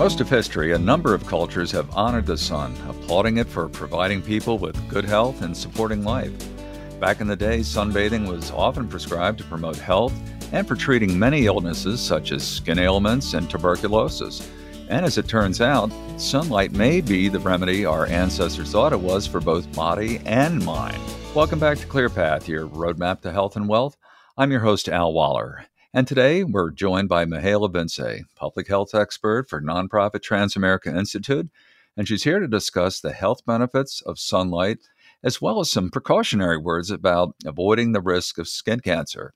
most of history, a number of cultures have honored the sun, applauding it for providing people with good health and supporting life. Back in the day, sunbathing was often prescribed to promote health and for treating many illnesses such as skin ailments and tuberculosis. And as it turns out, sunlight may be the remedy our ancestors thought it was for both body and mind. Welcome back to ClearPath, your roadmap to health and wealth. I'm your host, Al Waller. And today we're joined by Mihaela Vincze, public health expert for nonprofit Transamerica Institute, and she's here to discuss the health benefits of sunlight as well as some precautionary words about avoiding the risk of skin cancer.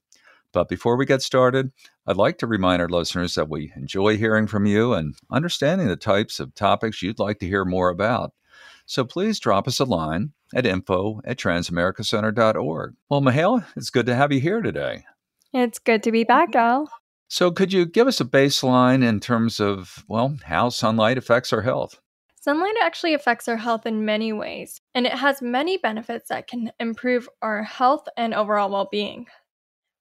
But before we get started, I'd like to remind our listeners that we enjoy hearing from you and understanding the types of topics you'd like to hear more about. So please drop us a line at info at transamericacenter.org. Well, Mihaela, it's good to have you here today. It's good to be back, Al. So, could you give us a baseline in terms of, well, how sunlight affects our health? Sunlight actually affects our health in many ways, and it has many benefits that can improve our health and overall well being.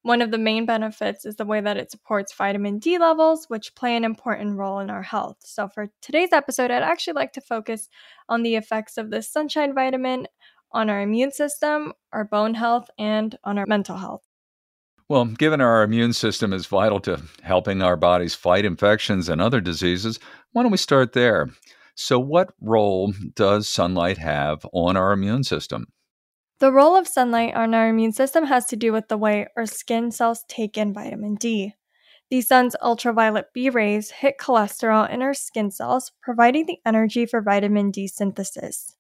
One of the main benefits is the way that it supports vitamin D levels, which play an important role in our health. So, for today's episode, I'd actually like to focus on the effects of this sunshine vitamin on our immune system, our bone health, and on our mental health. Well, given our immune system is vital to helping our bodies fight infections and other diseases, why don't we start there? So, what role does sunlight have on our immune system? The role of sunlight on our immune system has to do with the way our skin cells take in vitamin D. The sun's ultraviolet B rays hit cholesterol in our skin cells, providing the energy for vitamin D synthesis.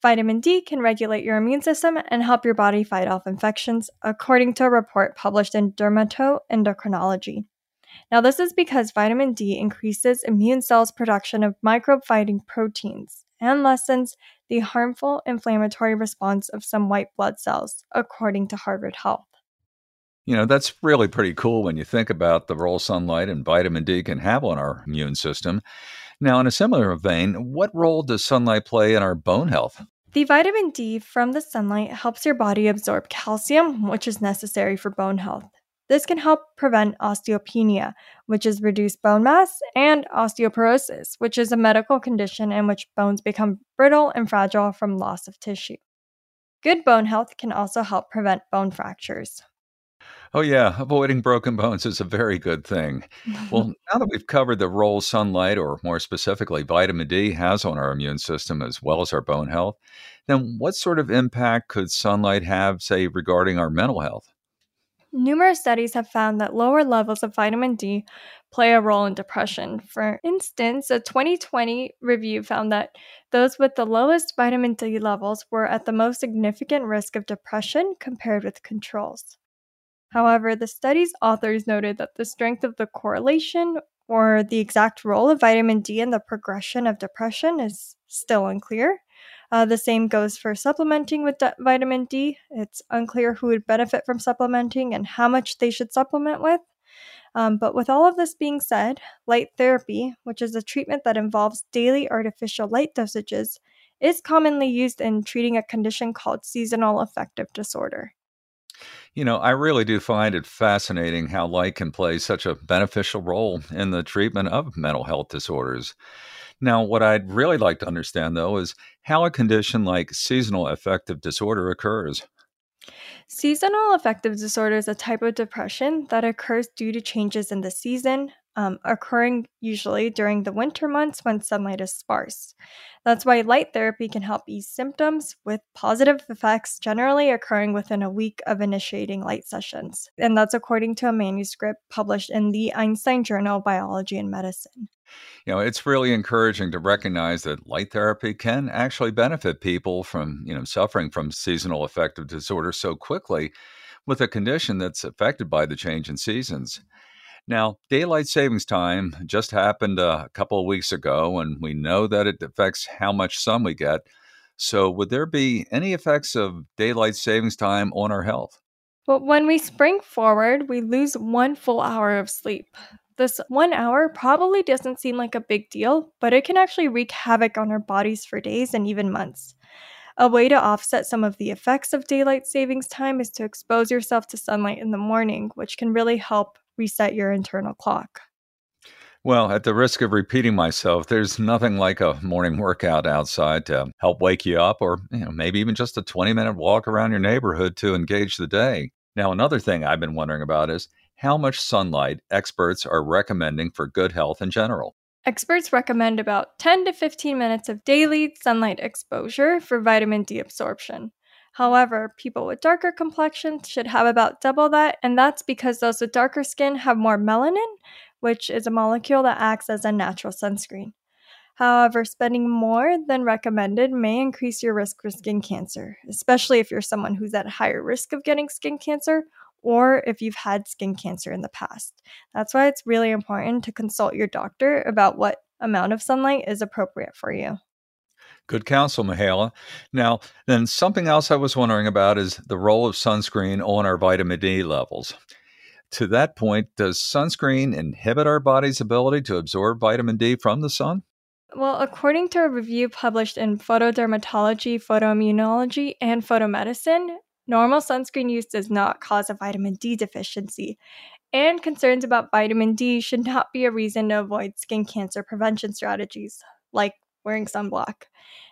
Vitamin D can regulate your immune system and help your body fight off infections, according to a report published in Dermatoendocrinology. Now, this is because vitamin D increases immune cells' production of microbe fighting proteins and lessens the harmful inflammatory response of some white blood cells, according to Harvard Health. You know, that's really pretty cool when you think about the role sunlight and vitamin D can have on our immune system. Now, in a similar vein, what role does sunlight play in our bone health? The vitamin D from the sunlight helps your body absorb calcium, which is necessary for bone health. This can help prevent osteopenia, which is reduced bone mass, and osteoporosis, which is a medical condition in which bones become brittle and fragile from loss of tissue. Good bone health can also help prevent bone fractures. Oh, yeah, avoiding broken bones is a very good thing. Well, now that we've covered the role sunlight, or more specifically, vitamin D, has on our immune system as well as our bone health, then what sort of impact could sunlight have, say, regarding our mental health? Numerous studies have found that lower levels of vitamin D play a role in depression. For instance, a 2020 review found that those with the lowest vitamin D levels were at the most significant risk of depression compared with controls. However, the study's authors noted that the strength of the correlation or the exact role of vitamin D in the progression of depression is still unclear. Uh, the same goes for supplementing with d- vitamin D. It's unclear who would benefit from supplementing and how much they should supplement with. Um, but with all of this being said, light therapy, which is a treatment that involves daily artificial light dosages, is commonly used in treating a condition called seasonal affective disorder. You know, I really do find it fascinating how light can play such a beneficial role in the treatment of mental health disorders. Now, what I'd really like to understand, though, is how a condition like seasonal affective disorder occurs. Seasonal affective disorder is a type of depression that occurs due to changes in the season, um, occurring usually during the winter months when sunlight is sparse. That's why light therapy can help ease symptoms, with positive effects generally occurring within a week of initiating light sessions. And that's according to a manuscript published in the Einstein Journal of Biology and Medicine. You know, it's really encouraging to recognize that light therapy can actually benefit people from, you know, suffering from seasonal affective disorder so quickly with a condition that's affected by the change in seasons. Now, daylight savings time just happened a couple of weeks ago, and we know that it affects how much sun we get. So, would there be any effects of daylight savings time on our health? Well, when we spring forward, we lose one full hour of sleep. This one hour probably doesn't seem like a big deal, but it can actually wreak havoc on our bodies for days and even months. A way to offset some of the effects of daylight savings time is to expose yourself to sunlight in the morning, which can really help reset your internal clock. Well, at the risk of repeating myself, there's nothing like a morning workout outside to help wake you up, or you know, maybe even just a 20 minute walk around your neighborhood to engage the day. Now, another thing I've been wondering about is how much sunlight experts are recommending for good health in general. Experts recommend about 10 to 15 minutes of daily sunlight exposure for vitamin D absorption. However, people with darker complexions should have about double that, and that's because those with darker skin have more melanin, which is a molecule that acts as a natural sunscreen. However, spending more than recommended may increase your risk for skin cancer, especially if you're someone who's at higher risk of getting skin cancer or if you've had skin cancer in the past. That's why it's really important to consult your doctor about what amount of sunlight is appropriate for you. Good counsel, Mihaela. Now, then, something else I was wondering about is the role of sunscreen on our vitamin D levels. To that point, does sunscreen inhibit our body's ability to absorb vitamin D from the sun? Well, according to a review published in Photodermatology, Photoimmunology, and Photomedicine, normal sunscreen use does not cause a vitamin D deficiency, and concerns about vitamin D should not be a reason to avoid skin cancer prevention strategies like wearing sunblock.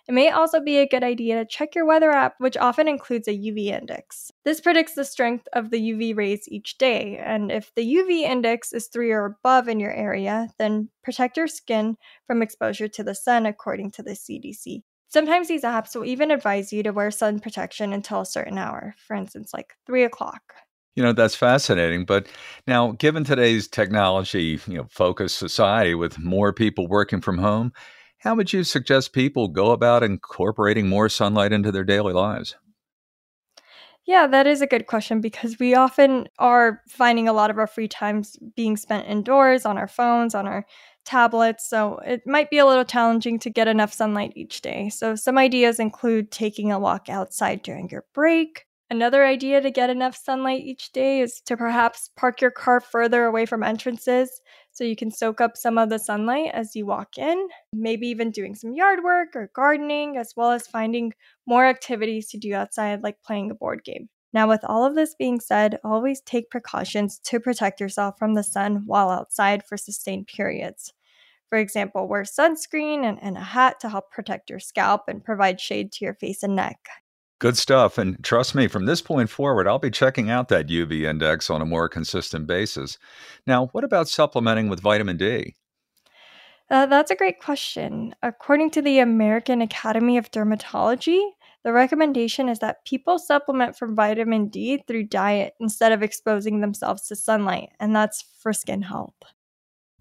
It may also be a good idea to check your weather app, which often includes a UV index. This predicts the strength of the UV rays each day, and if the UV index is 3 or above in your area, then protect your skin from exposure to the sun according to the CDC. Sometimes these apps will even advise you to wear sun protection until a certain hour, for instance, like 3 o'clock. You know, that's fascinating. But now, given today's technology, you know, focused society with more people working from home, how would you suggest people go about incorporating more sunlight into their daily lives? Yeah, that is a good question because we often are finding a lot of our free times being spent indoors on our phones, on our tablets. So it might be a little challenging to get enough sunlight each day. So some ideas include taking a walk outside during your break, Another idea to get enough sunlight each day is to perhaps park your car further away from entrances so you can soak up some of the sunlight as you walk in. Maybe even doing some yard work or gardening, as well as finding more activities to do outside, like playing a board game. Now, with all of this being said, always take precautions to protect yourself from the sun while outside for sustained periods. For example, wear sunscreen and, and a hat to help protect your scalp and provide shade to your face and neck. Good stuff. And trust me, from this point forward, I'll be checking out that UV index on a more consistent basis. Now, what about supplementing with vitamin D? Uh, that's a great question. According to the American Academy of Dermatology, the recommendation is that people supplement from vitamin D through diet instead of exposing themselves to sunlight, and that's for skin health.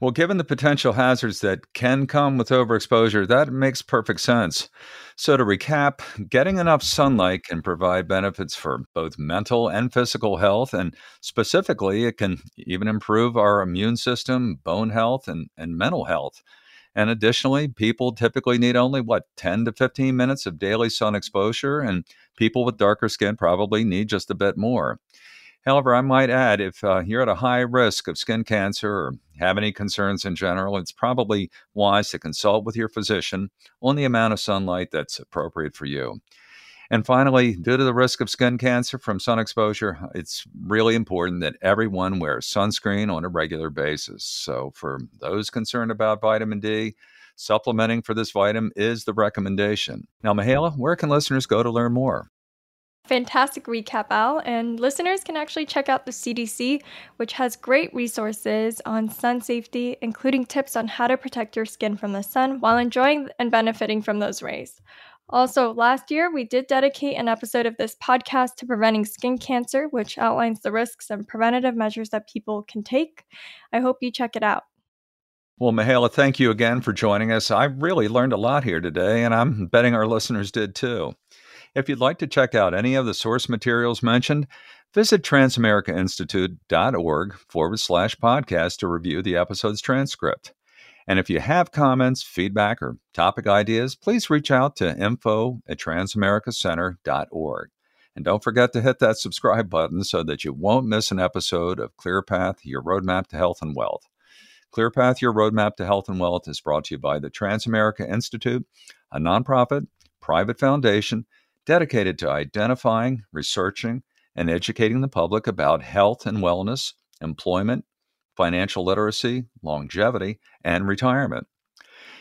Well, given the potential hazards that can come with overexposure, that makes perfect sense. So, to recap, getting enough sunlight can provide benefits for both mental and physical health. And specifically, it can even improve our immune system, bone health, and, and mental health. And additionally, people typically need only what 10 to 15 minutes of daily sun exposure, and people with darker skin probably need just a bit more. However, I might add if uh, you're at a high risk of skin cancer or have any concerns in general, it's probably wise to consult with your physician on the amount of sunlight that's appropriate for you. And finally, due to the risk of skin cancer from sun exposure, it's really important that everyone wears sunscreen on a regular basis. So, for those concerned about vitamin D, supplementing for this vitamin is the recommendation. Now, Mihaela, where can listeners go to learn more? Fantastic recap, Al. And listeners can actually check out the CDC, which has great resources on sun safety, including tips on how to protect your skin from the sun while enjoying and benefiting from those rays. Also, last year we did dedicate an episode of this podcast to preventing skin cancer, which outlines the risks and preventative measures that people can take. I hope you check it out. Well, Mihaela, thank you again for joining us. I really learned a lot here today, and I'm betting our listeners did too. If you'd like to check out any of the source materials mentioned, visit transamericainstitute.org forward slash podcast to review the episode's transcript. And if you have comments, feedback, or topic ideas, please reach out to info at transamericacenter.org. And don't forget to hit that subscribe button so that you won't miss an episode of ClearPath, your roadmap to health and wealth. ClearPath, your roadmap to health and wealth is brought to you by the Transamerica Institute, a nonprofit, private foundation dedicated to identifying, researching, and educating the public about health and wellness, employment, financial literacy, longevity, and retirement.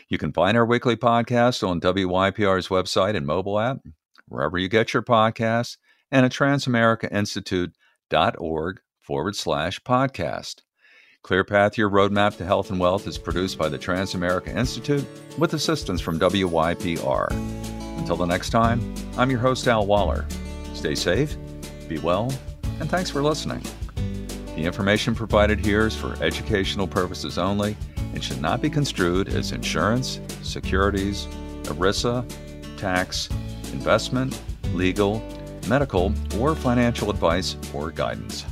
You can find our weekly podcast on WYPR's website and mobile app, wherever you get your podcasts, and at transamericainstitute.org forward slash podcast. Clear Path Your Roadmap to Health and Wealth is produced by the Transamerica Institute with assistance from WYPR. Until the next time, I'm your host, Al Waller. Stay safe, be well, and thanks for listening. The information provided here is for educational purposes only and should not be construed as insurance, securities, ERISA, tax, investment, legal, medical, or financial advice or guidance.